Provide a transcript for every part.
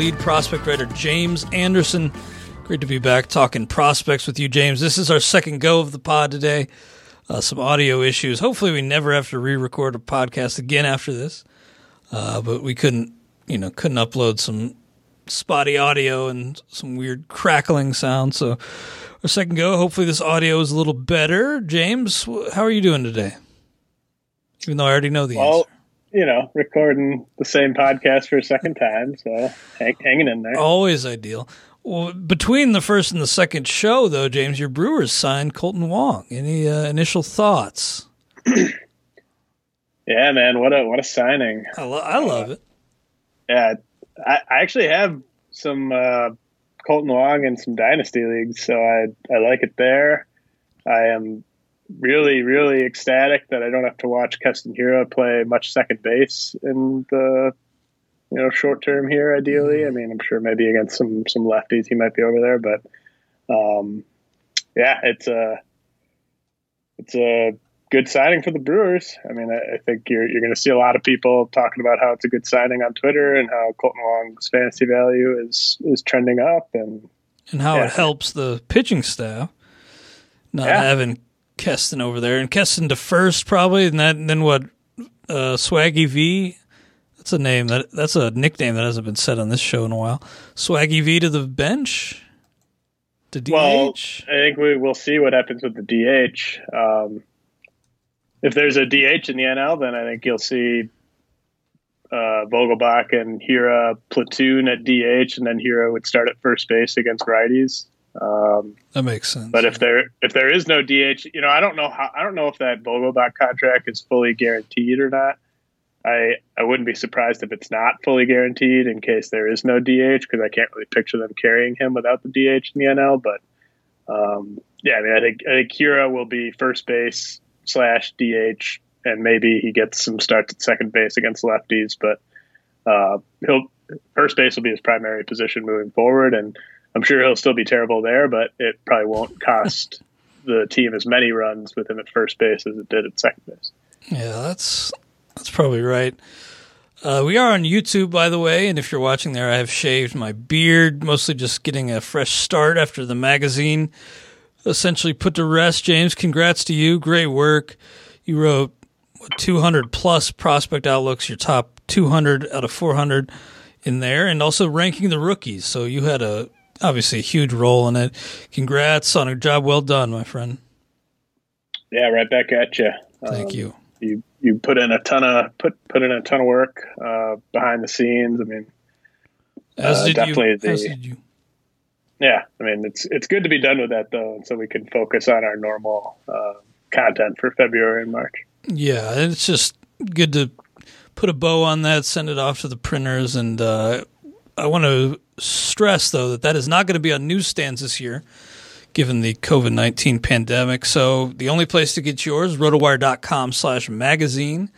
lead prospect writer, James Anderson. Great to be back talking prospects with you, James. This is our second go of the pod today. Uh, some audio issues. Hopefully, we never have to re-record a podcast again after this. Uh, but we couldn't, you know, couldn't upload some spotty audio and some weird crackling sound. So, our second go. Hopefully, this audio is a little better. James, how are you doing today? Even though I already know the well, answer. You know, recording the same podcast for a second time, so hang, hanging in there. Always ideal. Well, between the first and the second show, though, James, your Brewers signed Kolten Wong. Any uh, initial thoughts? yeah, man, what a what a signing! I, lo- I love uh, it. Yeah, I, I actually have some uh, Kolten Wong in some dynasty leagues, so I I like it there. I am really, really ecstatic that I don't have to watch Keston Hiura play much second base in the you know short term here. Ideally, I mean, I'm sure maybe against some some lefties he might be over there, but um, yeah, it's a it's a good signing for the Brewers. I mean, I, I think you're you're going to see a lot of people talking about how it's a good signing on Twitter and how Kolten Wong's fantasy value is is trending up and and how yeah. it helps the pitching staff not Yeah. having Keston over there and Keston to first probably, and, that, and then what? Uh, Swaggy V. That's a name that that's a nickname that hasn't been said on this show in a while. Swaggy V to the bench. To DH. Well, I think we will see what happens with the DH. Um, if there's a DH in the NL, then I think you'll see uh, Vogelbach and Hiura platoon at DH, and then Hiura would start at first base against righties. Um, that makes sense. but if there if there is no DH, you know, I don't know how I don't know if that Vogelbach contract is fully guaranteed or not. I I wouldn't be surprised if it's not fully guaranteed in case there is no DH because I can't really picture them carrying him without the DH in the NL. But um, yeah, I mean, I think I think Hiura will be first base slash DH, and maybe he gets some starts at second base against lefties, but uh, he'll first base will be his primary position moving forward, and I'm sure he'll still be terrible there, but it probably won't cost the team as many runs with him at first base as it did at second base. Yeah, that's that's probably right. Uh, we are on YouTube, by the way, and if you're watching there, I have shaved my beard, mostly just getting a fresh start after the magazine essentially put to rest. James, congrats to you. Great work. You wrote 200 plus prospect outlooks, your top 200 out of 400 in there, and also ranking the rookies. So you had a obviously a huge role in it. Congrats on a job well done, my friend. Yeah, right back at you. Thank um, you. You you put in a ton of put put in a ton of work uh, behind the scenes. I mean, as uh, did definitely you. The, as did you. Yeah, I mean it's it's good to be done with that though, so we can focus on our normal uh, content for February and March. Yeah, it's just good to put a bow on that, send it off to the printers, and uh, I want to stress though that that is not going to be on newsstands this year, given the COVID nineteen pandemic. So the only place to get yours, rotowire.com slash magazine.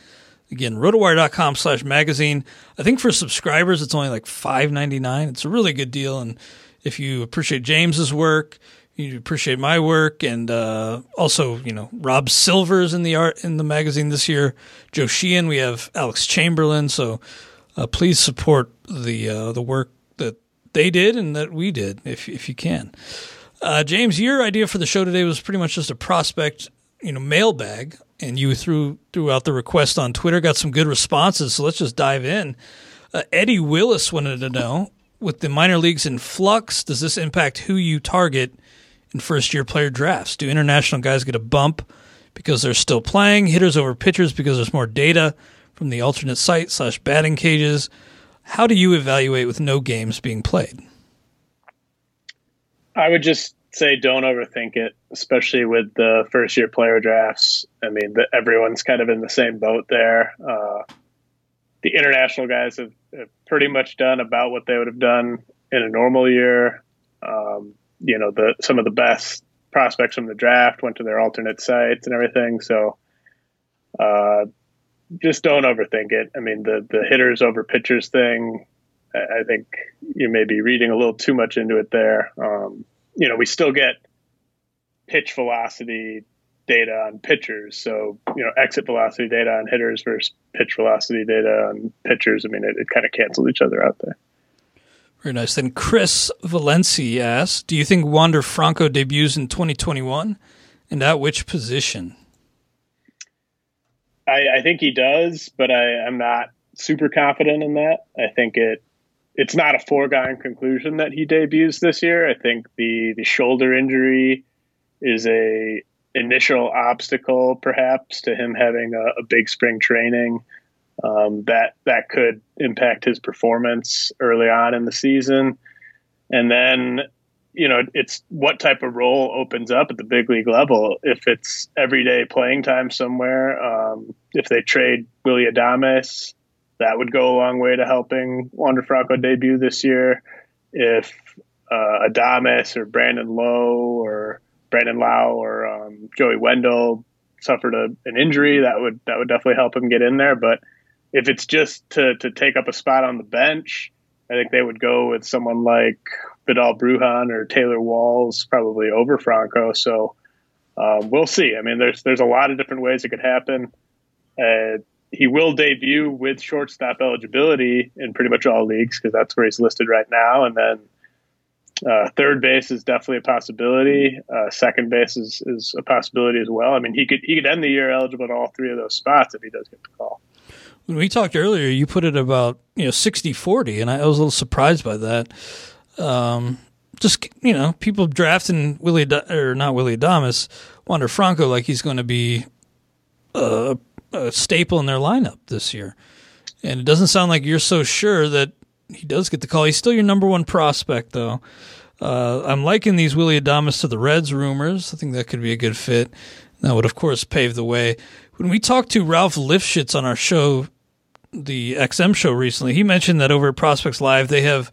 Again, rotowire.com slash magazine. I think for subscribers, it's only like five ninety nine. It's a really good deal. And if you appreciate James's work, you appreciate my work, and uh, also you know Rob Silver's in the art in the magazine this year. Joe Sheehan, we have Alex Chamberlain. So uh, please support the uh, the work they did and that we did, if if you can. Uh, James, your idea for the show today was pretty much just a prospect, you know, mailbag, and you threw threw out the request on Twitter, got some good responses. So let's just dive in. Uh, Eddie Willis wanted to know, with the minor leagues in flux, does this impact who you target in first year player drafts? Do international guys get a bump because they're still playing? Hitters over pitchers because there's more data from the alternate site slash batting cages? How do you evaluate with no games being played? I would just say don't overthink it, especially with the first year player drafts. I mean, the, everyone's kind of in the same boat there. Uh, the international guys have, have, pretty much done about what they would have done in a normal year. Um, you know, the some of the best prospects from the draft went to their alternate sites and everything. So, uh, just don't overthink it. I mean, the the hitters over pitchers thing. I think you may be reading a little too much into it there. Um, you know, we still get pitch velocity data on pitchers. So, you know, exit velocity data on hitters versus pitch velocity data on pitchers. I mean, it, it kind of cancels each other out there. Very nice. Then Chris Valenci asks, do you think Wander Franco debuts in 2021? And at which position? I, I think he does, but I, I'm not super confident in that. I think it it's not a foregone conclusion that he debuts this year. I think the the shoulder injury is a initial obstacle, perhaps, to him having a, a big spring training. Um, that that could impact his performance early on in the season, and then you know, it's what type of role opens up at the big league level. If it's everyday playing time somewhere, um, if they trade Willy Adames, that would go a long way to helping Wander Franco debut this year. If uh, Adames or Brandon Lowe or Brandon Lowe or um, Joey Wendle suffered a, an injury, that would that would definitely help him get in there. But if it's just to to take up a spot on the bench, I think they would go with someone like Vidal Brujan or Taylor Walls probably over Franco. So um, we'll see. I mean, there's there's a lot of different ways it could happen. Uh, he will debut with shortstop eligibility in pretty much all leagues because that's where he's listed right now. And then uh, third base is definitely a possibility. Uh, second base is, is a possibility as well. I mean, he could he could end the year eligible to all three of those spots if he does get the call. When we talked earlier, you put it about you know 60-40, and I was a little surprised by that. Um, just you know, people drafting Willy or not Willy Adames, Wander Franco like he's going to be a, a staple in their lineup this year, and it doesn't sound like you're so sure that he does get the call. He's still your number one prospect, though. Uh, I'm liking these Willy Adames to the Reds rumors. I think that could be a good fit. That would, of course, pave the way. When we talked to Ralph Lifshitz on our show, the XM show recently, he mentioned that over at Prospects Live, they have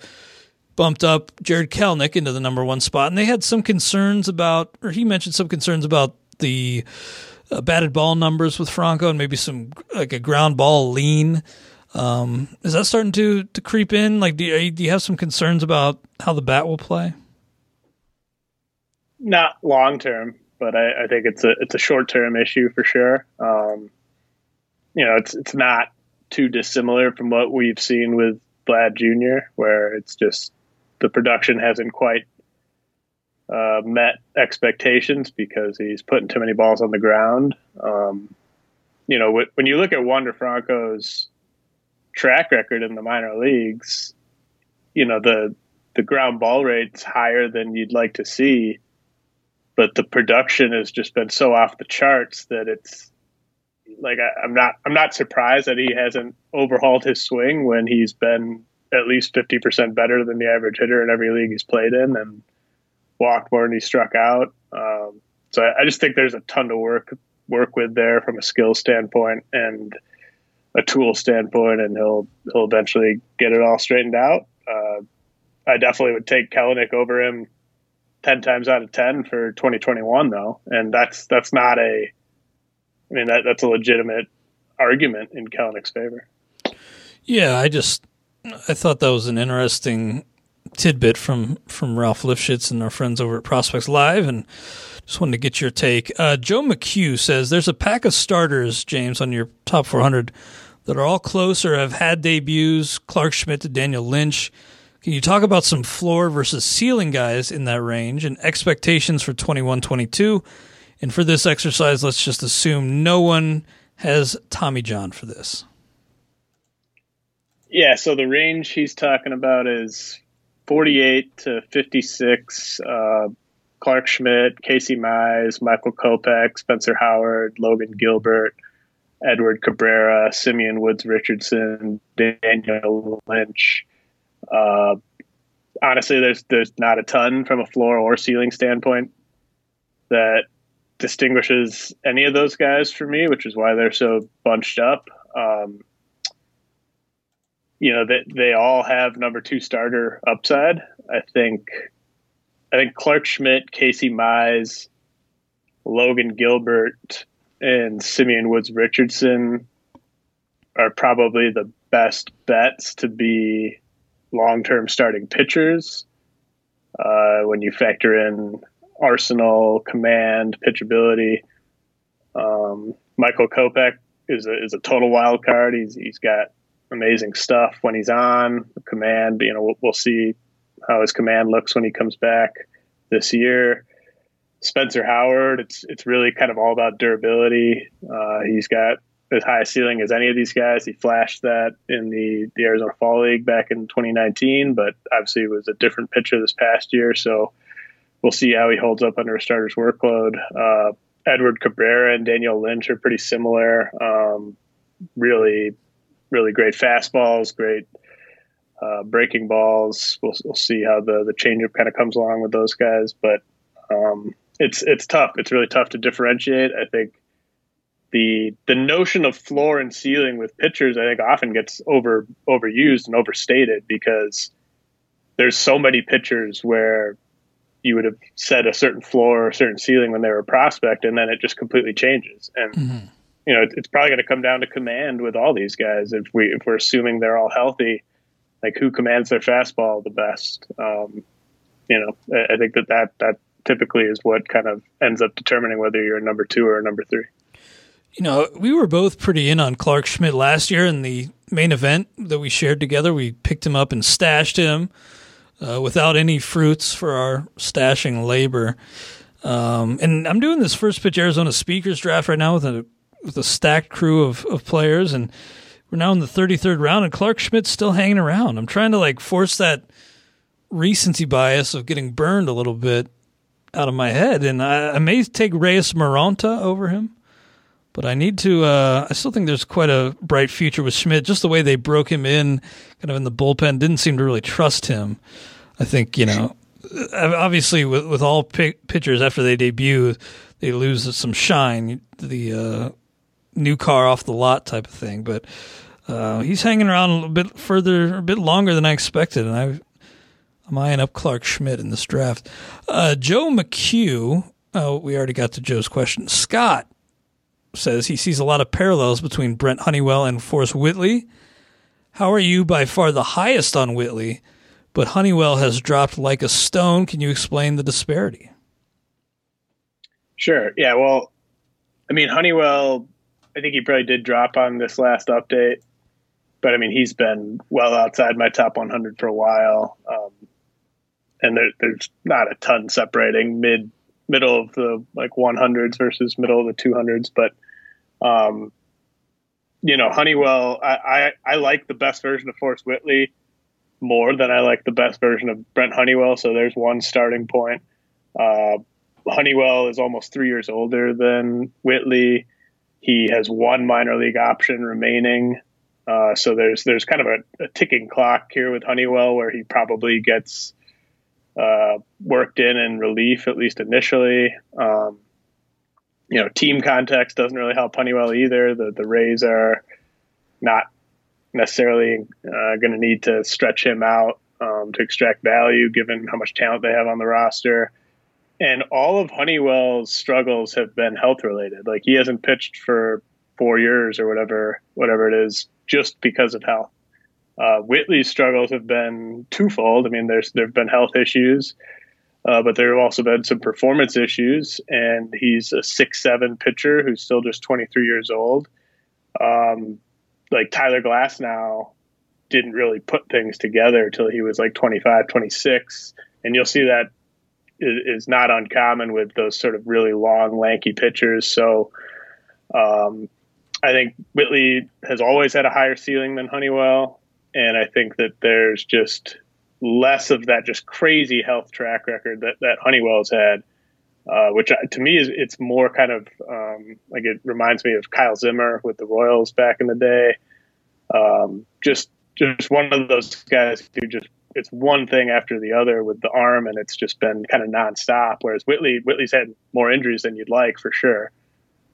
bumped up Jarred Kelenic into the number one spot, and they had some concerns about, or he mentioned some concerns about the uh, batted ball numbers with Franco and maybe some like a ground ball lean. Um, is that starting to to creep in? Like, do you, do you have some concerns about how the bat will play? Not long term, but I, I, think it's a it's a short term issue for sure. Um, you know, it's it's not too dissimilar from what we've seen with Vlad Jr., where it's just the production hasn't quite uh, met expectations because he's putting too many balls on the ground. Um, you know, when you look at Wander Franco's track record in the minor leagues, you know the the ground ball rate's higher than you'd like to see, but the production has just been so off the charts that it's like I, I'm not I'm not surprised that he hasn't overhauled his swing when he's been at least fifty percent better than the average hitter in every league he's played in and walked more than he struck out. Um, so I, I, just think there's a ton to work work with there from a skill standpoint and a tool standpoint, and he'll he'll eventually get it all straightened out. Uh, I definitely would take Kelenic over him ten times out of ten for 2021, though, and that's that's not a. I mean that that's a legitimate argument in Kelenic's favor. Yeah, I just I thought that was an interesting tidbit from from Ralph Lifshitz and our friends over at Prospects Live, and just wanted to get your take. Uh, Joe McHugh says there's a pack of starters, James, on your top 400 that are all close or have had debuts. Clarke Schmidt to Daniel Lynch. Can you talk about some floor versus ceiling guys in that range and expectations for 21 22? And for this exercise, let's just assume no one has Tommy John for this. Yeah, so the range he's talking about is 48 to 56, uh, Clarke Schmidt, Casey Mize, Michael Kopech, Spencer Howard, Logan Gilbert, Edward Cabrera, Simeon Woods Richardson, Daniel Lynch. Uh, honestly, there's there's not a ton from a floor or ceiling standpoint that distinguishes any of those guys for me, which is why they're so bunched up. Um, you know that they, all have number two starter upside. I think I think Clarke Schmidt, Casey Mize, Logan Gilbert, and Simeon Woods Richardson are probably the best bets to be long term starting pitchers. Uh, when you factor in arsenal, command, pitchability, um, Michael Kopech is a, is a total wild card. He's he's got amazing stuff when he's on command. You know, we'll, we'll see how his command looks when he comes back this year. Spencer Howard, it's it's really kind of all about durability. Uh, he's got as high a ceiling as any of these guys. He flashed that in the the Arizona Fall League back in 2019, but obviously it was a different pitcher this past year. So we'll see how he holds up under a starter's workload. Uh, Edward Cabrera and Daniel Lynch are pretty similar. Um, really really great fastballs, great uh, breaking balls. We'll, we'll see how the the changeup kind of comes along with those guys, but um, it's it's tough. It's really tough to differentiate. I think the the notion of floor and ceiling with pitchers, I think, often gets over overused and overstated because there's so many pitchers where you would have set a certain floor or a certain ceiling when they were a prospect, and then it just completely changes. And mm-hmm you know, it's probably going to come down to command with all these guys. If we if we're assuming they're all healthy, like who commands their fastball the best? Um, you know, I, think that, that that typically is what kind of ends up determining whether you're a number two or a number three. You know, we were both pretty in on Clarke Schmidt last year in the main event that we shared together. We picked him up and stashed him uh, without any fruits for our stashing labor. Um, and I'm doing this first pitch Arizona speakers draft right now with a with a stacked crew of, of players, and we're now in the 33rd round, and Clarke Schmidt's still hanging around. I'm trying to like force that recency bias of getting burned a little bit out of my head, and I, I may take Reyes Moronta over him, but I need to. Uh, I still think there's quite a bright future with Schmidt. Just the way they broke him in, kind of in the bullpen, didn't seem to really trust him. I think you know, obviously with with all pitchers after they debut, they lose some shine. The uh, new car off the lot type of thing. But uh, he's hanging around a little bit further, a bit longer than I expected, and I I'm eyeing up Clarke Schmidt in this draft. Uh, Joe McHugh. Oh, we already got to Joe's question. Scott says he sees a lot of parallels between Brent Honeywell and Forrest Whitley. How are you by far the highest on Whitley, but Honeywell has dropped like a stone? Can you explain the disparity? Sure. Yeah. Well, I mean, Honeywell, I think he probably did drop on this last update, but I mean, he's been well outside my top 100 for a while. Um, and there, there's not a ton separating mid middle of the like 100s versus middle of the 200s, but um, you know, Honeywell, I, I, I like the best version of Forrest Whitley more than I like the best version of Brent Honeywell. So there's one starting point. Uh, Honeywell is almost three years older than Whitley. He has one minor league option remaining. Uh, so there's there's kind of a, a, ticking clock here with Honeywell where he probably gets uh, worked in in relief at least initially. Um, you know, team context doesn't really help Honeywell either. The the Rays are not necessarily uh, going to need to stretch him out um, to extract value, given how much talent they have on the roster. And all of Honeywell's struggles have been health related. Like he hasn't pitched for four years or whatever, whatever it is, just because of health. Uh, Whitley's struggles have been twofold. I mean, there's there've been health issues, uh, but there have also been some performance issues. And he's a six seven pitcher who's still just 23 years old. Um, like Tyler Glasnow didn't really put things together until he was like 25, 26. And you'll see that is, not uncommon with those sort of really long, lanky pitchers. So um, I think Whitley has always had a higher ceiling than Honeywell. And I think that there's just less of that just crazy health track record that, that Honeywell's had. Uh, which to me is it's more kind of um, like it reminds me of Kyle Zimmer with the Royals back in the day. Um, just just one of those guys who just it's one thing after the other with the arm, and it's just been kind of nonstop. Whereas Whitley Whitley's had more injuries than you'd like for sure,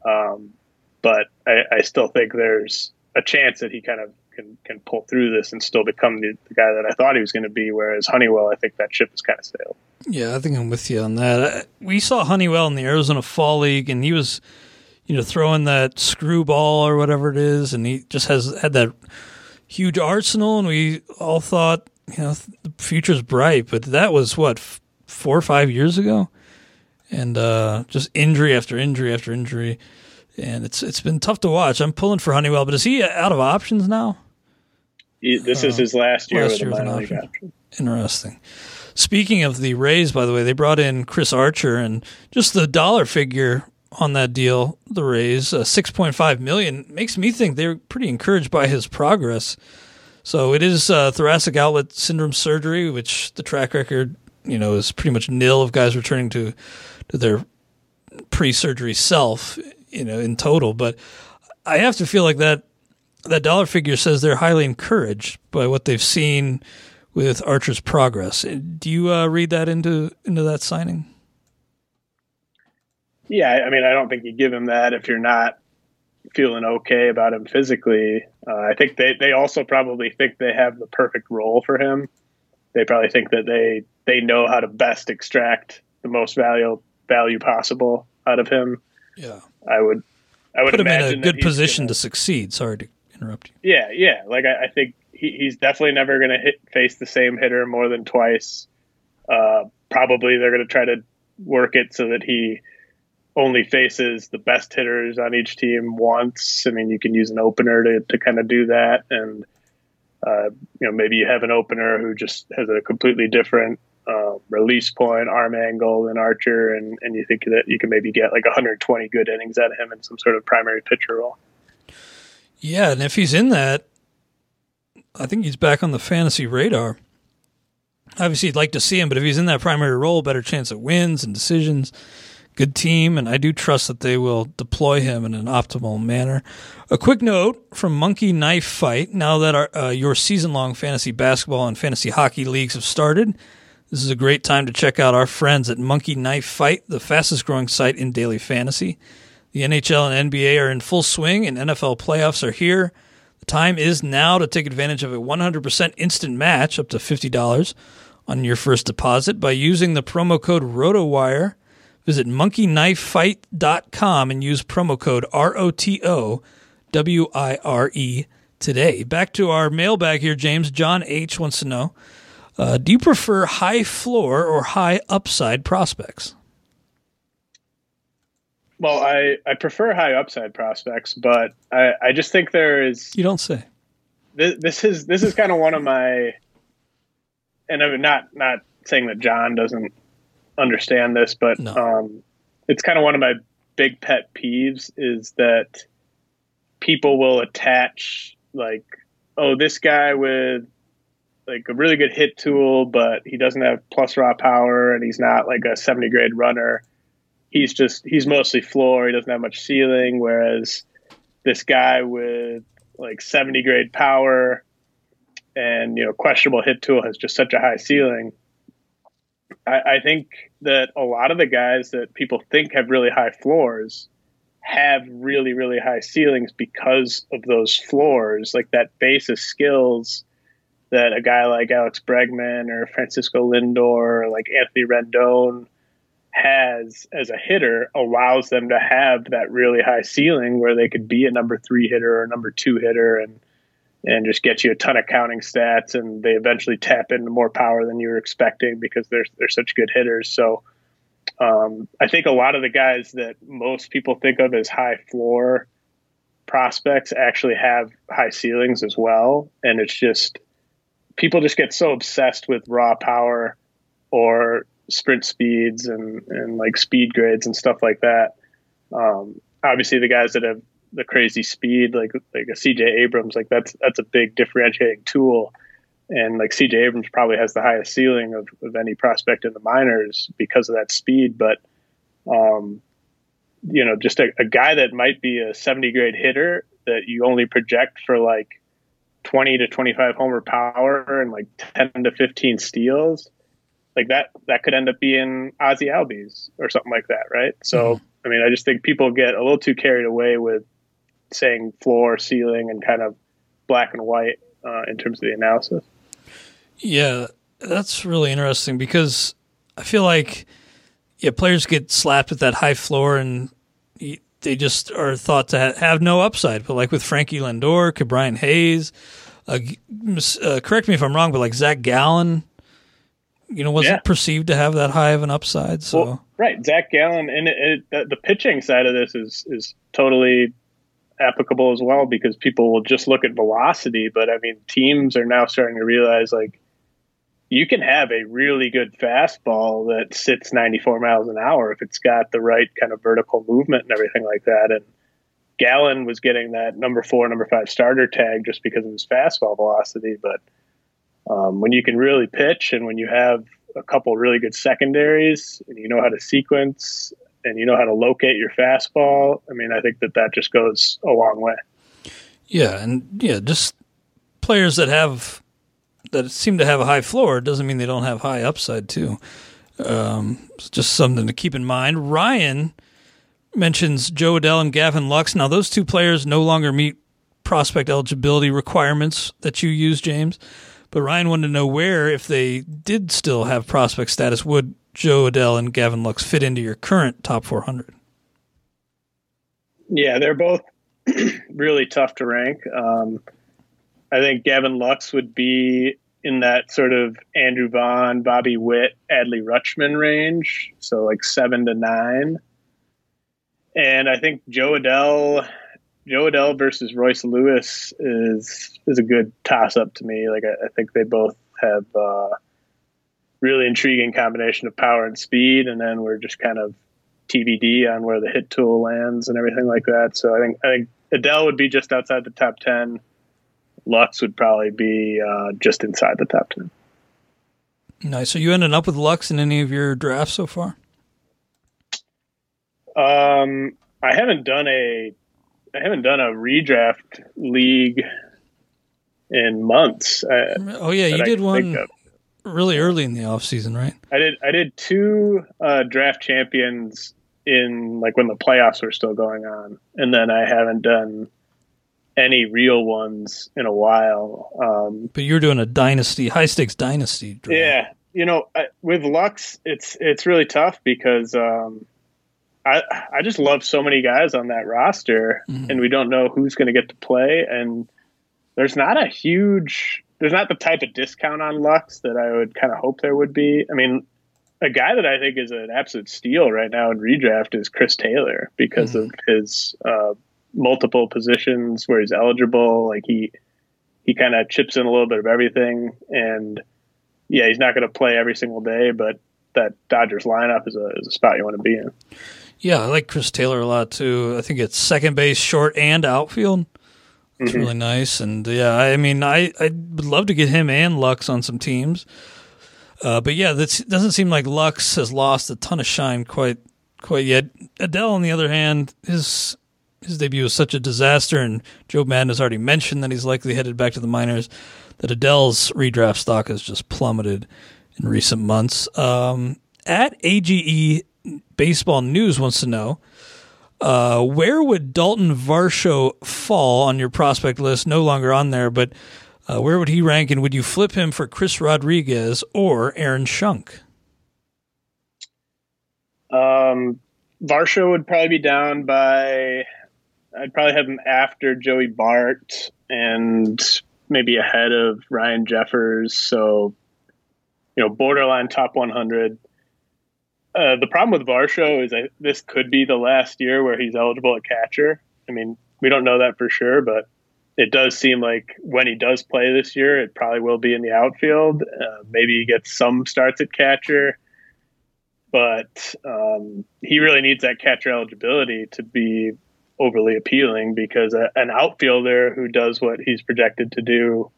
um, but I, I, still think there's a chance that he kind of can can pull through this and still become the, the guy that I thought he was going to be. Whereas Honeywell, I think that ship has kind of sailed. Yeah, I think I'm with you on that. We saw Honeywell in the Arizona Fall League, and he was, you know, throwing that screwball or whatever it is, and he just has had that huge arsenal, and we all thought you know the future's bright, but that was what four or five years ago, and uh, just injury after injury after injury, and it's it's been tough to watch. I'm pulling for Honeywell, but is he out of options now? He, this uh, is his last year last with a minor option. Interesting. Speaking of the Rays, by the way, they brought in Chris Archer, and just the dollar figure on that deal, the Rays, uh, six point five million, makes me think they're pretty encouraged by his progress. So it is uh, thoracic outlet syndrome surgery, which the track record, you know, is pretty much nil of guys returning to to their pre-surgery self, you know, in total. But I have to feel like that that dollar figure says they're highly encouraged by what they've seen with Archer's progress. Do you uh, read that into into that signing? Yeah, I mean, I don't think you give him that if you're not feeling okay about him physically. Uh, I think they, they also probably think they have the perfect role for him. They probably think that they they know how to best extract the most value value possible out of him. Yeah, I would I would put him in a good position gonna, to succeed. Sorry to interrupt you. Yeah, yeah. Like I, I think he, he's definitely never going to hit face the same hitter more than twice. Uh, probably they're going to try to work it so that he only faces the best hitters on each team once. I mean, you can use an opener to, to kind of do that. And, uh, you know, maybe you have an opener who just has a completely different uh, release point, arm angle than Archer. And, and you think that you can maybe get like 120 good innings out of him in some sort of primary pitcher role. Yeah. And if he's in that, I think he's back on the fantasy radar. Obviously, you'd like to see him, but if he's in that primary role, better chance at wins and decisions good team, and I do trust that they will deploy him in an optimal manner. A quick note from Monkey Knife Fight now that our, uh, your season long fantasy basketball and fantasy hockey leagues have started, this is a great time to check out our friends at Monkey Knife Fight, the fastest growing site in daily fantasy. The NHL and NBA are in full swing, and NFL playoffs are here. The time is now to take advantage of a 100% instant match up to $50 on your first deposit by using the promo code ROTOWIRE. Visit monkeyknifefight.com and use promo code R O T O W I R E today. Back to our mailbag here, James. John H. wants to know uh, Do you prefer high floor or high upside prospects? Well, I, I prefer high upside prospects, but I, I just think there is. You don't say. This, this is this is kind of one of my, and I'm not not saying that John doesn't understand this, but No. um, it's kind of one of my big pet peeves is that people will attach like, oh, this guy with like a really good hit tool, but he doesn't have plus raw power and he's not like a 70 grade runner. He's just he's mostly floor. He doesn't have much ceiling. Whereas this guy with like 70 grade power and you know questionable hit tool has just such a high ceiling. I, I think that a lot of the guys that people think have really high floors have really really high ceilings because of those floors, like that base of skills that a guy like Alex Bregman or Francisco Lindor or like Anthony Rendon has as a hitter allows them to have that really high ceiling where they could be a number three hitter or a number two hitter and and just get you a ton of counting stats and they eventually tap into more power than you were expecting because they're they're such good hitters. So um, I think a lot of the guys that most people think of as high floor prospects actually have high ceilings as well. And it's just people just get so obsessed with raw power or sprint speeds and, and like speed grades and stuff like that. Um, obviously the guys that have the crazy speed, like, like a CJ Abrams, like that's, that's a big differentiating tool. And like CJ Abrams probably has the highest ceiling of, of any prospect in the minors because of that speed. But, um, you know, just a, a guy that might be a 70 grade hitter that you only project for like 20 to 25 homer power and like 10 to 15 steals like that that could end up being Ozzy Albies or something like that right so I mean I just think people get a little too carried away with saying floor ceiling and kind of black and white uh, in terms of the analysis Yeah, that's really interesting because I feel like yeah, players get slapped with that high floor and they just are thought to ha- have no upside. But like with Frankie Lindor, Brian Hayes, uh, uh, correct me if I'm wrong, but like Zach Gallen, you know, wasn't Yeah. perceived to have that high of an upside. So Well, right, Zach Gallen, and it, it, the, the pitching side of this is is totally applicable as well because people will just look at velocity, but I mean, teams are now starting to realize like you can have a really good fastball that sits 94 miles an hour if it's got the right kind of vertical movement and everything like that. And Gallen was getting that number four, number five starter tag just because of his fastball velocity, but um, when you can really pitch and when you have a couple really good secondaries and you know how to sequence and you know how to locate your fastball, I mean, I think that that just goes a long way. yeah, and yeah, just players that have that seem to have a high floor doesn't mean they don't have high upside too. Um, it's just something to keep in mind. Ryan mentions Jo Adell and Gavin Lux. Now, those two players no longer meet prospect eligibility requirements that you use, James. But Ryan wanted to know where, if they did still have prospect status, would Jo Adell and Gavin Lux fit into your current top 400? Yeah, they're both really tough to rank. Um, I think Gavin Lux would be in that sort of Andrew Vaughn, Bobby Witt, Adley Rutschman range, so like seven to nine. And I think Jo Adell, Jo Adell versus Royce Lewis is is a good toss up to me. Like I, I think they both have uh, really intriguing combination of power and speed, and then we're just kind of TBD on where the hit tool lands and everything like that. So I think I think Adell would be just outside the top ten. Lux would probably be uh, just inside the top ten. Nice. So you ended up with Lux in any of your drafts so far? Um, I haven't done a I haven't done a redraft league in months. I, Oh yeah, you did one. Really early in the off season, right? I did I did two uh, draft champions in like when the playoffs were still going on, and then I haven't done any real ones in a while. Um, But you're doing a dynasty, high stakes dynasty draft. Yeah, you know, with Lux, it's it's really tough because um, I I just love so many guys on that roster, mm-hmm. and we don't know who's going to get to play. And there's not a huge, there's not the type of discount on Lux that I would kind of hope there would be. I mean, a guy that I think is an absolute steal right now in redraft is Chris Taylor because mm-hmm. of his uh, multiple positions where he's eligible. Like he he kind of chips in a little bit of everything, and yeah, he's not going to play every single day, but that Dodgers lineup is a is a spot you want to be in. Yeah, I like Chris Taylor a lot too. I think it's second base, short, and outfield. It's mm-hmm. really nice, and yeah, I mean, I I would love to get him and Lux on some teams. Uh, but yeah, that doesn't seem like Lux has lost a ton of shine quite quite yet. Adell, on the other hand, his his debut was such a disaster, and Joe Maddon has already mentioned that he's likely headed back to the minors. That Adell's redraft stock has just plummeted in recent months. Um, at AGE Baseball News wants to know uh, where would Dalton Varsho fall on your prospect list? No longer on there, but uh, where would he rank, and would you flip him for Chris Rodriguez or Aaron Schunk? Um, Varsho would probably be down by. I'd probably have him after Joey Bart and maybe ahead of Ryan Jeffers. So, you know, borderline top 100. Uh, the problem with Varsho is this could be the last year where he's eligible at catcher. I mean, we don't know that for sure, but it does seem like when he does play this year, it probably will be in the outfield. Uh, maybe he gets some starts at catcher, but um, he really needs that catcher eligibility to be overly appealing because a, an outfielder who does what he's projected to do,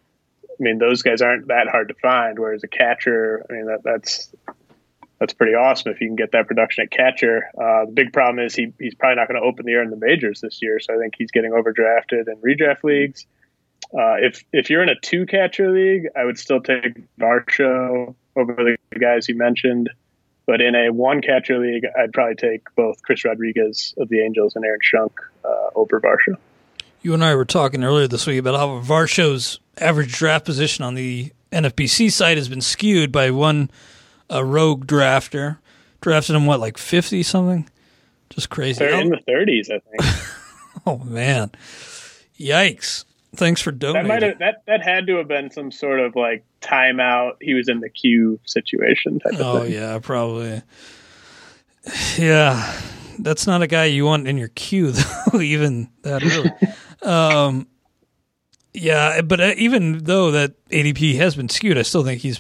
I mean, those guys aren't that hard to find. Whereas a catcher, I mean, that, that's that's pretty awesome if you can get that production at catcher. Uh, the big problem is he, he's probably not going to open the year in the majors this year, so I think he's getting overdrafted in redraft leagues. Uh, if if you're in a two catcher league, I would still take Varsho over the guys you mentioned. But in a one catcher league, I'd probably take both Chris Rodriguez of the Angels and Aaron Schunk uh, over Varsho. You and I were talking earlier this week about how Varsho's average draft position on the NFBC site has been skewed by one a rogue drafter. Drafted him what, like fifty something? Just crazy. They're in the thirties, I think. oh man, yikes! Thanks for donating. That might have that that had to have been some sort of like timeout. He was in the queue situation type oh, of thing. yeah, probably. Yeah, that's not a guy you want in your queue though. even that really. um, yeah, but uh, even though that ADP has been skewed, I still think he's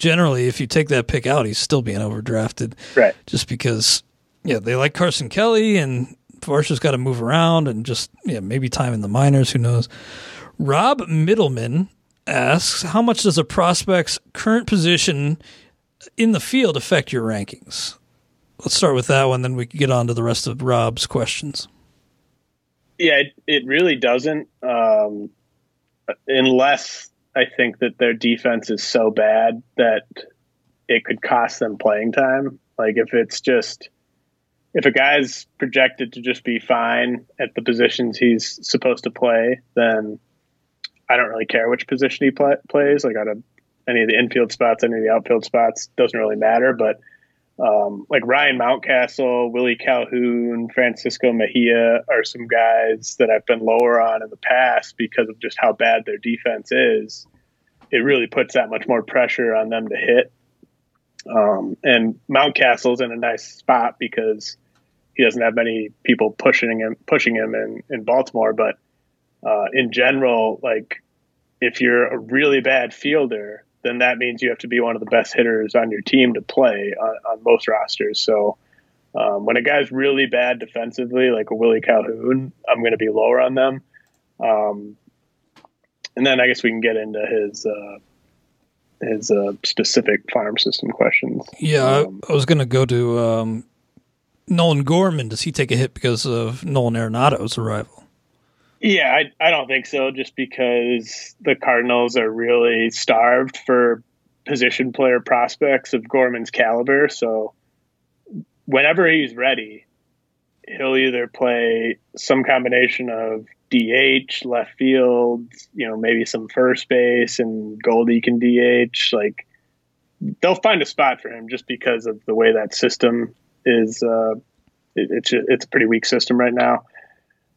generally, if you take that pick out, he's still being overdrafted. Right. Just because, yeah, they like Carson Kelly and Varsho's got to move around and just, yeah, maybe time in the minors. Who knows? Rob Middleman asks, how much does a prospect's current position in the field affect your rankings? Let's start with that one, then we can get on to the rest of Rob's questions. Yeah, it, it really doesn't, um, unless I think that their defense is so bad that it could cost them playing time. Like if it's just if a guy's projected to just be fine at the positions he's supposed to play, then I don't really care which position he play, plays. Like out of any of the infield spots, any of the outfield spots, doesn't really matter. But um, like Ryan Mountcastle, Willie Calhoun, Francisco Mejia are some guys that I've been lower on in the past because of just how bad their defense is. It really puts that much more pressure on them to hit. Um, and Mountcastle's in a nice spot because he doesn't have many people pushing him pushing him in, in Baltimore. But uh, in general, like if you're a really bad fielder, then that means you have to be one of the best hitters on your team to play on, on most rosters. So um, when a guy's really bad defensively, like a Willie Calhoun, I'm going to be lower on them. Um, and then I guess we can get into his uh, his uh, specific farm system questions. Yeah, um, I, I was going to go to um, Nolan Gorman. Does he take a hit because of Nolan Arenado's arrival? Yeah, I, I don't think so. Just because the Cardinals are really starved for position player prospects of Gorman's caliber. So whenever he's ready, he'll either play some combination of DH, left field, you know, maybe some first base, and Goldie can DH. Like they'll find a spot for him just because of the way that system is. Uh, it, it's it's a pretty weak system right now,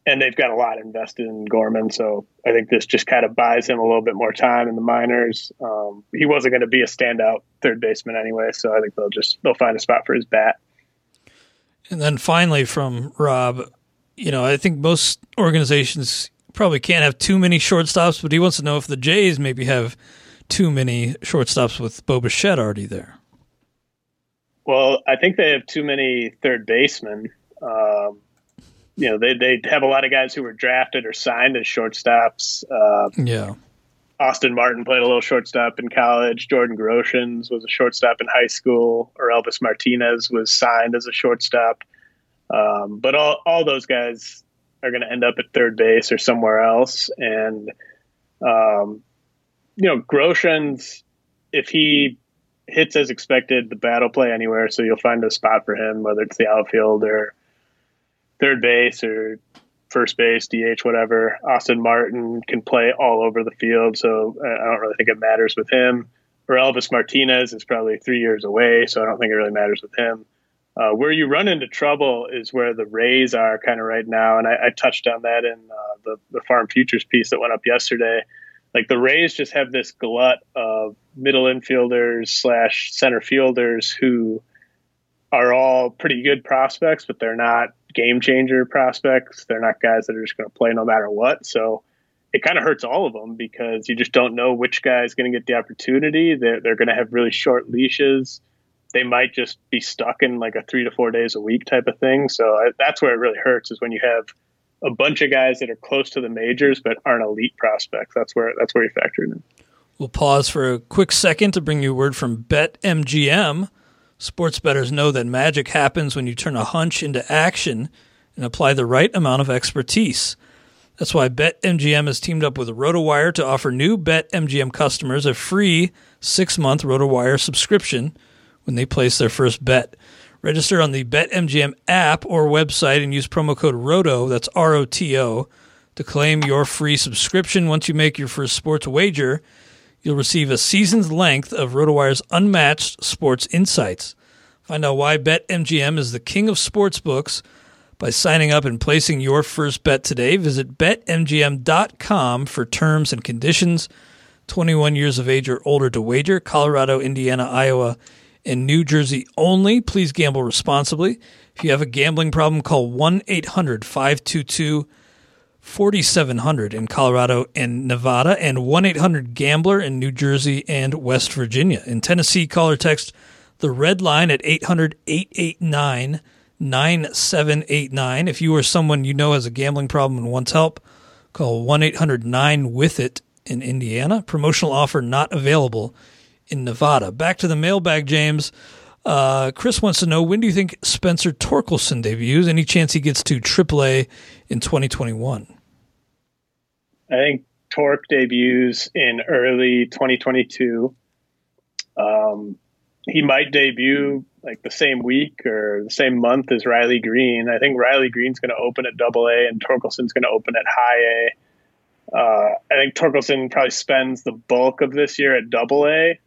and they've got a lot invested in Gorman. So I think this just kind of buys him a little bit more time in the minors. Um, he wasn't going to be a standout third baseman anyway, so I think they'll just they'll find a spot for his bat. And then finally, from Rob, you know, I think most organizations probably can't have too many shortstops, but he wants to know if the Jays maybe have too many shortstops with Bo Bichette already there. Well, I think they have too many third basemen. Um, you know, they they have a lot of guys who were drafted or signed as shortstops. Uh, yeah. Austin Martin played a little shortstop in college. Jordan Groshans was a shortstop in high school. Orelvis Martinez was signed as a shortstop. Um, but all, all those guys are going to end up at third base or somewhere else. And, um, you know, Groshans, if he hits as expected, the battle play anywhere. So you'll find a spot for him, whether it's the outfield or third base or first base, DH, whatever. Austin Martin can play all over the field. So I don't really think it matters with him. Orelvis Martinez is probably three years away. So I don't think it really matters with him. Uh, where you run into trouble is where the Rays are kind of right now, and I, I touched on that in uh, the the Farm Futures piece that went up yesterday. Like the Rays just have this glut of middle infielders slash center fielders who are all pretty good prospects, but they're not game changer prospects. They're not guys that are just going to play no matter what. So it kind of hurts all of them because you just don't know which guy is going to get the opportunity. They're, they're going to have really short leashes they might just be stuck in like a three to four days a week type of thing. So I, that's where it really hurts is when you have a bunch of guys that are close to the majors but aren't elite prospects. That's where that's where you factor in. We'll pause for a quick second to bring you word from BetMGM. Sports bettors know that magic happens when you turn a hunch into action and apply the right amount of expertise. That's why BetMGM has teamed up with RotoWire to offer new BetMGM customers a free six month RotoWire subscription when they place their first bet. Register on the BetMGM app or website and use promo code ROTO, that's R O T O, to claim your free subscription. Once you make your first sports wager, you'll receive a season's length of RotoWire's unmatched sports insights. Find out why BetMGM is the king of sports books by signing up and placing your first bet today. Visit betmgm.com for terms and conditions. 21 years of age or older to wager. Colorado, Indiana, Iowa, and New Jersey only. Please gamble responsibly. If you have a gambling problem, call 1 800 522 4700 in Colorado and Nevada and 1 800 Gambler in New Jersey and West Virginia. In Tennessee, call or text the red line at 800 889 9789. If you or someone you know has a gambling problem and wants help, call 1 800 9 with it in Indiana. Promotional offer not available in Nevada. Back to the mailbag, James. Uh, Chris wants to know when do you think Spencer Torkelson debuts? Any chance he gets to AAA in 2021? I think Torque debuts in early 2022. Um, he might debut like the same week or the same month as Riley Greene. I think Riley Greene's going to open at Double A and Torkelson's going to open at High A. Uh, I think Torkelson probably spends the bulk of this year at Double A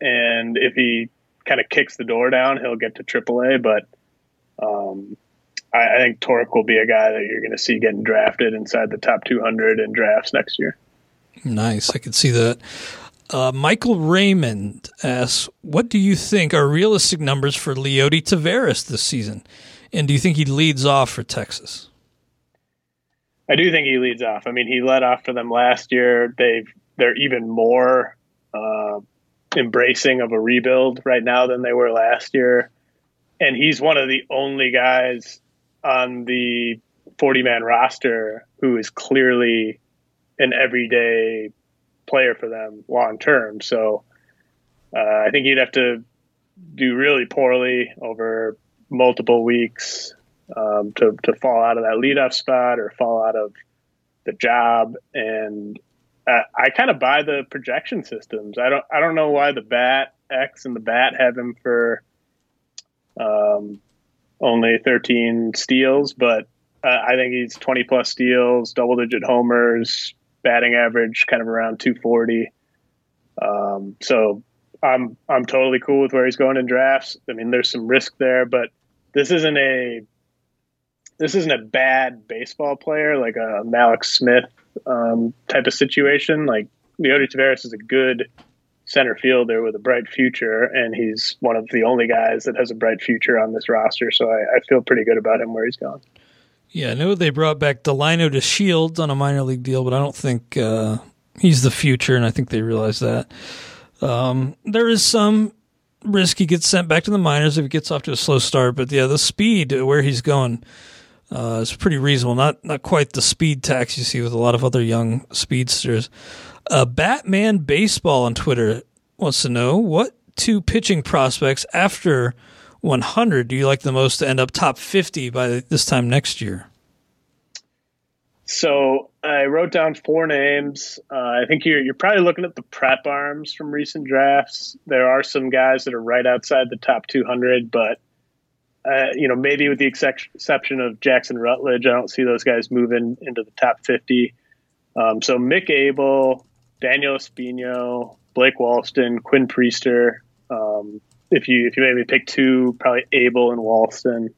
and if he kind of kicks the door down, he'll get to AAA. But um, I, I, think Torque will be a guy that you're going to see getting drafted inside the top 200 in drafts next year. Nice, I can see that. Uh, Michael Raymond asks, "What do you think are realistic numbers for Leody Taveras this season, and do you think he leads off for Texas?" I do think he leads off. I mean, he led off for them last year. They've they're even more uh, embracing of a rebuild right now than they were last year. And he's one of the only guys on the 40 man roster who is clearly an everyday player for them long term. So uh, I think you'd have to do really poorly over multiple weeks um, to, to fall out of that leadoff spot or fall out of the job. And uh, I kind of buy the projection systems. I don't I don't know why the Bat X and the Bat have him for um, only 13 steals, but uh, I think he's 20 plus steals, double digit homers, batting average kind of around 240. Um, so I'm I'm totally cool with where he's going in drafts. I mean, there's some risk there, but this isn't a this isn't a bad baseball player like a Mallex Smith um, type of situation. Like Leody Taveras is a good center fielder with a bright future, and he's one of the only guys that has a bright future on this roster. So I, I feel pretty good about him where he's going. Yeah, I know they brought back Delino to DeShields on a minor league deal, but I don't think uh, he's the future, and I think they realize that. Um, there is some risk he gets sent back to the minors if he gets off to a slow start, but yeah, the speed where he's going uh, is pretty reasonable. Not not quite the speed tax you see with a lot of other young speedsters. Uh, Batman Baseball on Twitter wants to know what two pitching prospects after 100 do you like the most to end up top 50 by this time next year? So I wrote down four names. Uh, I think you're you're probably looking at the prep arms from recent drafts. There are some guys that are right outside the top 200, but uh, you know maybe with the exception of Jackson Rutledge, I don't see those guys moving into the top 50. Um, so Mick Abel, Daniel Espino, Blake Walston, Quinn Priester. Um, if you if you maybe pick two, probably Abel and Walston.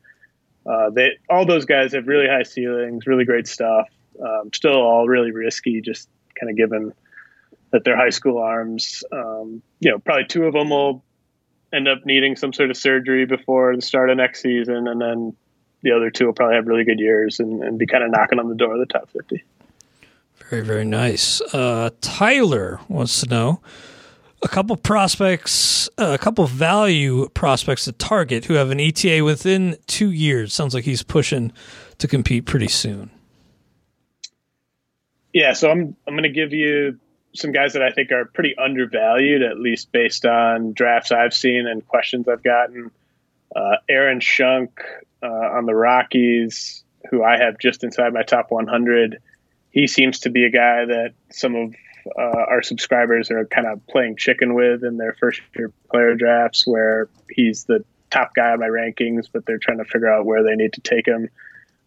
Uh, they all those guys have really high ceilings, really great stuff. Um, still all really risky, just kind of given that they're high school arms. Um, you know, probably two of them will end up needing some sort of surgery before the start of next season, and then the other two will probably have really good years and, and be kind of knocking on the door of the top fifty. Very, very nice. Uh, Tyler wants to know a couple prospects, uh, a couple value prospects to target who have an ETA within two years. Sounds like he's pushing to compete pretty soon. Yeah, so I'm I'm going to give you some guys that I think are pretty undervalued, at least based on drafts I've seen and questions I've gotten. Uh, Aaron Schunk uh, on the Rockies, who I have just inside my top 100 he seems to be a guy that some of uh, our subscribers are kind of playing chicken with in their first year player drafts, where he's the top guy on my rankings, but they're trying to figure out where they need to take him.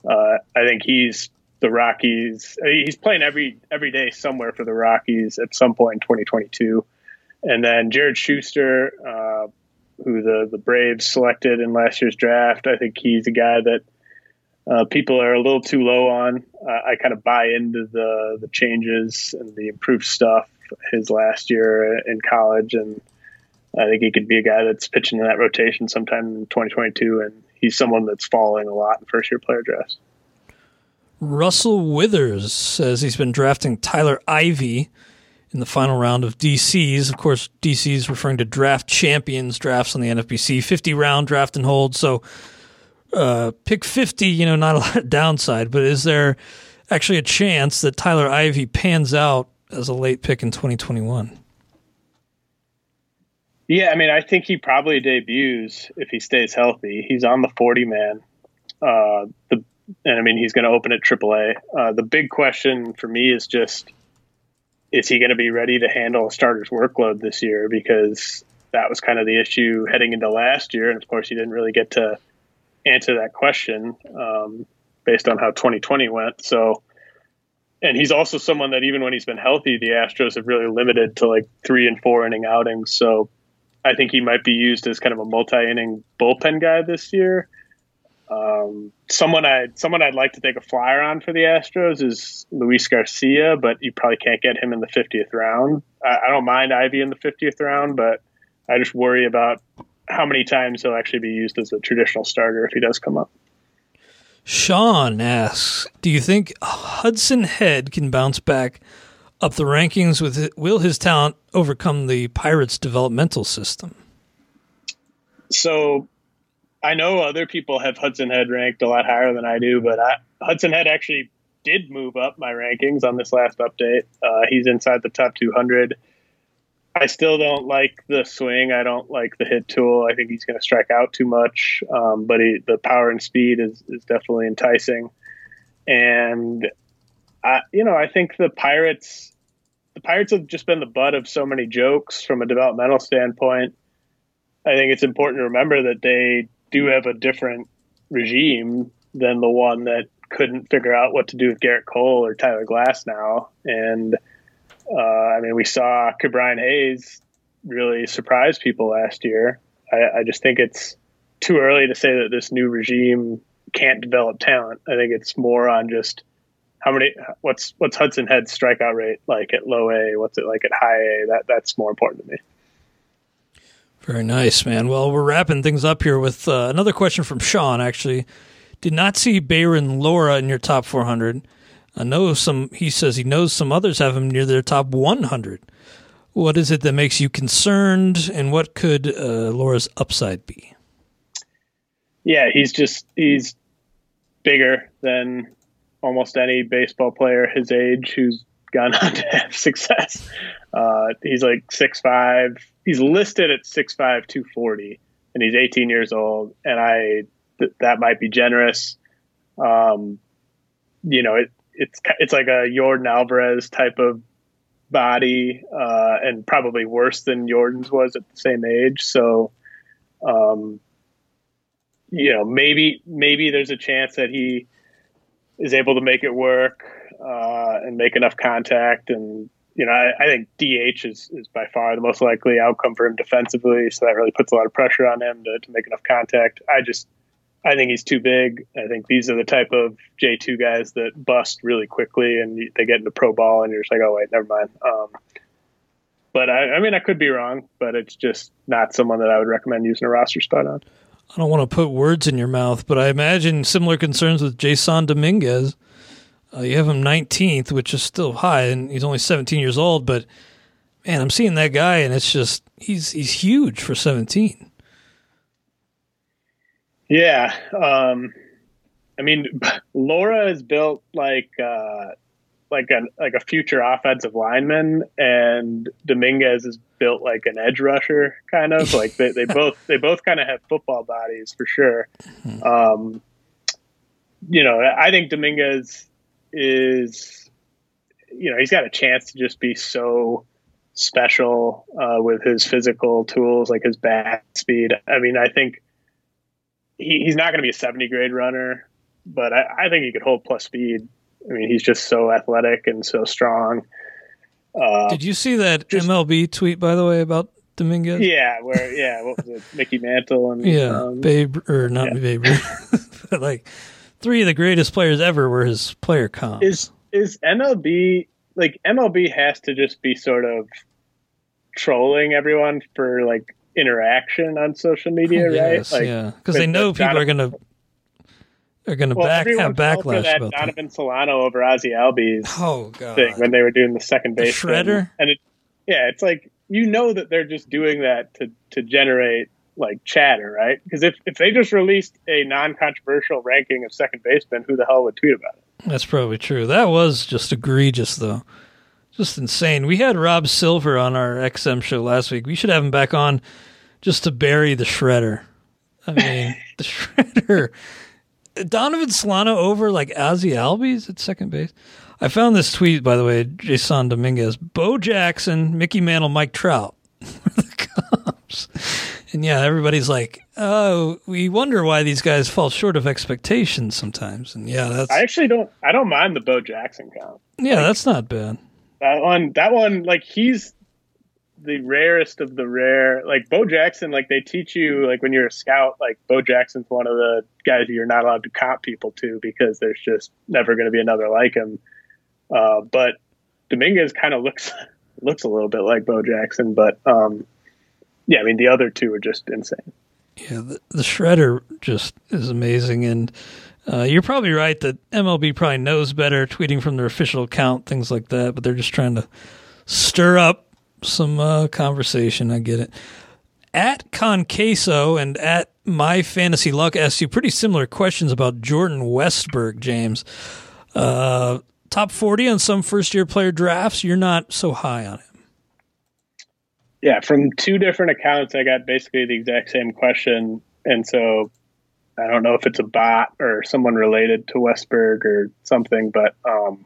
Uh, I think he's the Rockies. He's playing every every day somewhere for the Rockies at some point in 2022. And then Jared Shuster, uh, who the the Braves selected in last year's draft, I think he's a guy that uh, people are a little too low on. Uh, I kind of buy into the the changes and the improved stuff his last year in college, and I think he could be a guy that's pitching in that rotation sometime in 2022. And he's someone that's falling a lot in first year player drafts. Russell Withers says he's been drafting Tyler Ivey in the final round of DCs. Of course, DCs referring to draft champions drafts on the NFBC, 50 round draft and hold. So uh, pick 50, you know, not a lot of downside, but is there actually a chance that Tyler Ivey pans out as a late pick in 2021? Yeah, I mean, I think he probably debuts if he stays healthy. He's on the 40 man. Uh, the and I mean, he's going to open at AAA. Uh, the big question for me is just is he going to be ready to handle a starter's workload this year? Because that was kind of the issue heading into last year, and of course, he didn't really get to answer that question um, based on how 2020 went. So, and he's also someone that even when he's been healthy, the Astros have really limited to like three and four inning outings. So, I think he might be used as kind of a multi-inning bullpen guy this year. Um, someone I someone I'd like to take a flyer on for the Astros is Luis Garcia, but you probably can't get him in the 50th round. I, I don't mind Ivey in the 50th round, but I just worry about how many times he'll actually be used as a traditional starter if he does come up. Sean asks, "Do you think Hudson Head can bounce back up the rankings? With it? will his talent overcome the Pirates' developmental system?" So, I know other people have Hudson Head ranked a lot higher than I do, but I, Hudson Head actually did move up my rankings on this last update. Uh, he's inside the top 200. I still don't like the swing. I don't like the hit tool. I think he's going to strike out too much. Um, but he, the power and speed is, is definitely enticing. And I, you know, I think the Pirates, the Pirates have just been the butt of so many jokes from a developmental standpoint. I think it's important to remember that they do have a different regime than the one that couldn't figure out what to do with Gerrit Cole or Tyler Glasnow. And uh, I mean, we saw Ke'Bryan Hayes really surprise people last year. I, I just think it's too early to say that this new regime can't develop talent. I think it's more on just how many what's what's Hudson Head's strikeout rate like at low A, what's it like at high A? That that's more important to me. Very nice, man. Well, we're wrapping things up here with uh, another question from Sean. Actually, did not see Bayron Lora in your top 400. I know some. He says he knows some others have him near their top 100. What is it that makes you concerned, and what could uh, Lora's upside be? Yeah, he's just he's bigger than almost any baseball player his age who's gone on to have success. Uh, he's like six five. He's listed at six five two forty, and he's 18 years old. And I th- that might be generous. Um, you know, it, it's it's like a Yordan Alvarez type of body, uh, and probably worse than Yordan's was at the same age. So, um, you know, maybe maybe there's a chance that he is able to make it work uh, and make enough contact. And you know, I, I, think DH is is by far the most likely outcome for him defensively. So that really puts a lot of pressure on him to, to make enough contact. I just I think he's too big. I think these are the type of J two guys that bust really quickly and they get into pro ball and you're just like, oh wait, never mind. Um, but I, I mean, I could be wrong, but it's just not someone that I would recommend using a roster spot on. I don't want to put words in your mouth, but I imagine similar concerns with Jasson Dominguez. Uh, you have him 19th, which is still high, and he's only 17 years old. But man, I'm seeing that guy, and it's just he's he's huge for 17. Yeah, um, I mean, Lora is built like uh, like a like a future offensive lineman, and Dominguez is built like an edge rusher, kind of like they, they both they both kind of have football bodies for sure. Mm-hmm. Um, you know, I think Dominguez is, you know, he's got a chance to just be so special uh, with his physical tools, like his bat speed. I mean, I think he, he's not going to be a 70 grade runner, but I, I think he could hold plus speed I mean, he's just so athletic and so strong. Uh, Did you see that just, MLB tweet, by the way, about Dominguez? Yeah, where yeah, what was it, Mickey Mantle and yeah, um, Babe or not yeah. Babe, but like three of the greatest players ever were his player comps. Is is MLB like MLB has to just be sort of trolling everyone for like interaction on social media, yes, right? Like, yeah, because they know people are going to they're going to well, back have backlash that about Donovan that. Solano over Ozzie Albies oh, God. thing when they were doing the second base shredder, and it, yeah, it's like you know that they're just doing that to to generate like chatter, right? Because if if they just released a non-controversial ranking of second baseman, who the hell would tweet about it? That's probably true. That was just egregious, though. Just insane. We had Rob Silver on our XM show last week. We should have him back on just to bury the shredder. I mean, the shredder Donovan Solano over like Ozzie Albies at second base. I found this tweet, by the way, Jasson Dominguez, Bo Jackson, Mickey Mantle, Mike Trout. and yeah, everybody's like, oh, we wonder why these guys fall short of expectations sometimes. And yeah, that's. I actually don't. I don't mind the Bo Jackson count. Yeah, like, that's not bad. That one. That one. Like he's the rarest of the rare. Like Bo Jackson, like they teach you, like when you're a scout, like Bo Jackson's one of the guys you're not allowed to comp people to because there's just never going to be another like him. Uh, but Dominguez kind of looks looks a little bit like Bo Jackson, but um, yeah, I mean the other two are just insane. Yeah, the, the shredder just is amazing, and uh, you're probably right that MLB probably knows better, tweeting from their official account, things like that. But they're just trying to stir up some uh, conversation. I get it. At Concaso and at My Fantasy Luck asked you pretty similar questions about Jordan Westburg, James. Uh, top 40 on some first year player drafts. You're not so high on him. Yeah, from two different accounts, I got basically the exact same question. And so I don't know if it's a bot or someone related to Westburg or something, but um,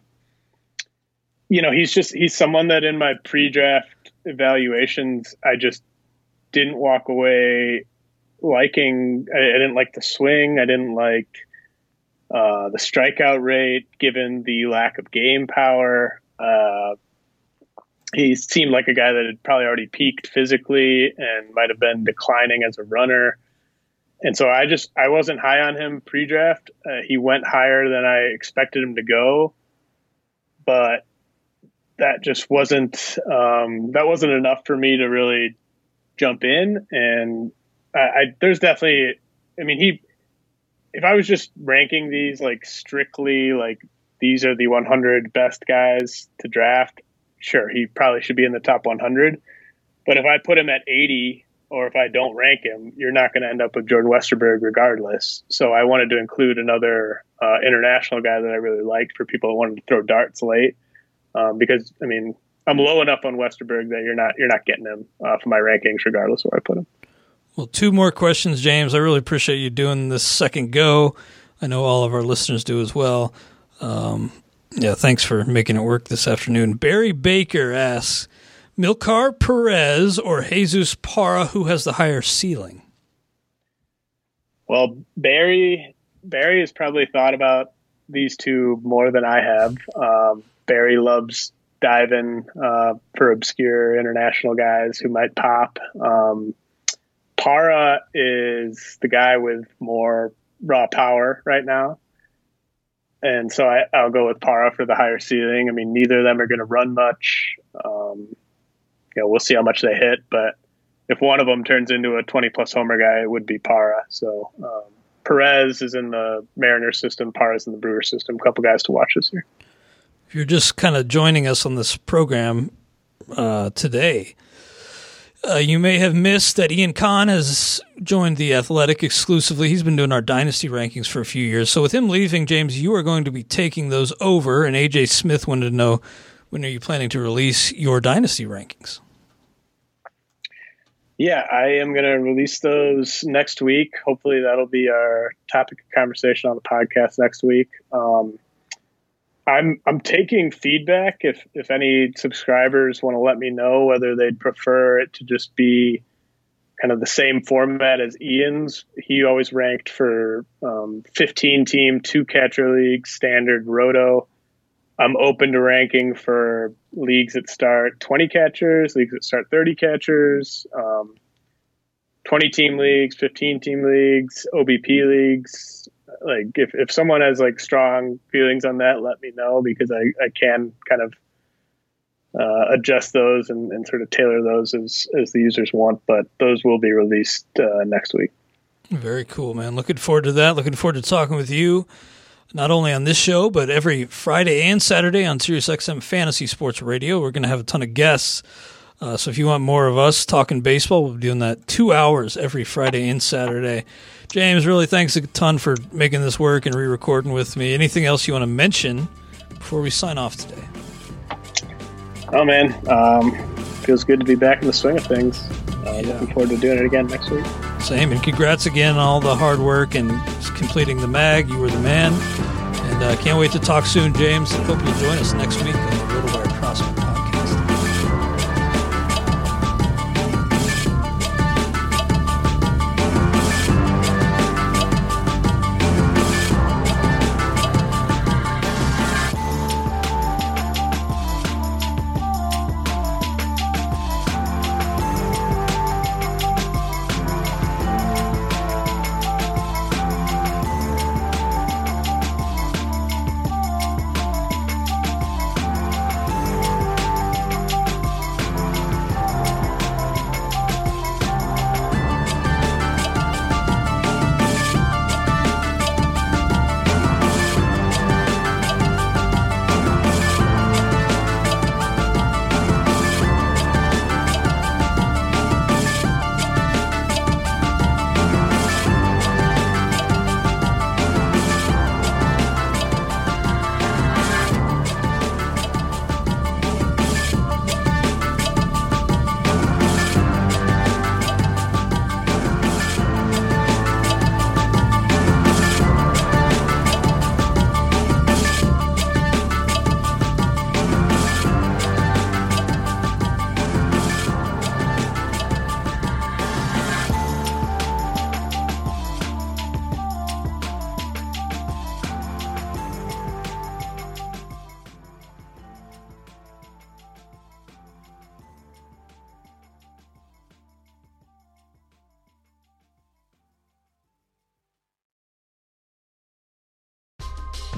you know, he's just he's someone that in my pre-draft evaluations, I just didn't walk away liking. I, I didn't like the swing. I didn't like uh, the strikeout rate, given the lack of game power. Uh, he seemed like a guy that had probably already peaked physically and might have been declining as a runner. And so I just I wasn't high on him pre-draft. Uh, he went higher than I expected him to go, but that just wasn't um, that wasn't enough for me to really jump in. And I, I there's definitely, I mean, he if I was just ranking these like strictly like these are the 100 best guys to draft, sure, he probably should be in the top 100. But if I put him at 80 or if I don't rank him, you're not going to end up with Jordan Westerberg regardless. So I wanted to include another uh, international guy that I really liked for people that wanted to throw darts late. Um, because I mean, I'm low enough on Westerberg that you're not you're not getting him uh, for my rankings regardless of where I put him. Well, two more questions, James. I really appreciate you doing this second go. I know all of our listeners do as well. Um, yeah, thanks for making it work this afternoon. Barry Baker asks Amilcar Perez or Jesus Parra, who has the higher ceiling? Well, Barry Barry has probably thought about these two more than I have. Um, Barry loves diving uh, for obscure international guys who might pop. Um, Parra is the guy with more raw power right now. And so I, will go with Parra for the higher ceiling. I mean, neither of them are going to run much. Um, you know, we'll see how much they hit, but if one of them turns into a 20 plus homer guy, it would be Parra. So um, Perez is in the Mariners system, Parra's in the Brewer system. A couple guys to watch this year. If you're just kind of joining us on this program uh, today, uh, you may have missed that Ian Kahn has joined the Athletic exclusively. He's been doing our dynasty rankings for a few years. So with him leaving, James, you are going to be taking those over. And AJ Smith wanted to know when are you planning to release your dynasty rankings? Yeah, I am going to release those next week. Hopefully, that'll be our topic of conversation on the podcast next week. Um, I'm I'm taking feedback. If if any subscribers want to let me know whether they'd prefer it to just be kind of the same format as Ian's. He always ranked for um, 15 team, two catcher league, standard roto. I'm open to ranking for leagues that start 20 catchers, leagues that start 30 catchers, um, 20 team leagues, 15 team leagues, OBP leagues, like if, if someone has like strong feelings on that, let me know because I, I can kind of uh, adjust those and, and sort of tailor those as, as the users want. But those will be released uh, next week. Very cool, man. Looking forward to that. Looking forward to talking with you, not only on this show, but every Friday and Saturday on SiriusXM Fantasy Sports Radio. We're going to have a ton of guests. Uh, so if you want more of us talking baseball, we'll be doing that two hours every Friday and Saturday. James, really thanks a ton for making this work and re-recording with me. Anything else you want to mention before we sign off today? Oh man, um, feels good to be back in the swing of things. Uh, yeah. Looking forward to doing it again next week. Same, and congrats again on all the hard work and completing the mag. You were the man, and uh, can't wait to talk soon, James. Hope you'll join us next week on the RotoWire Prospect.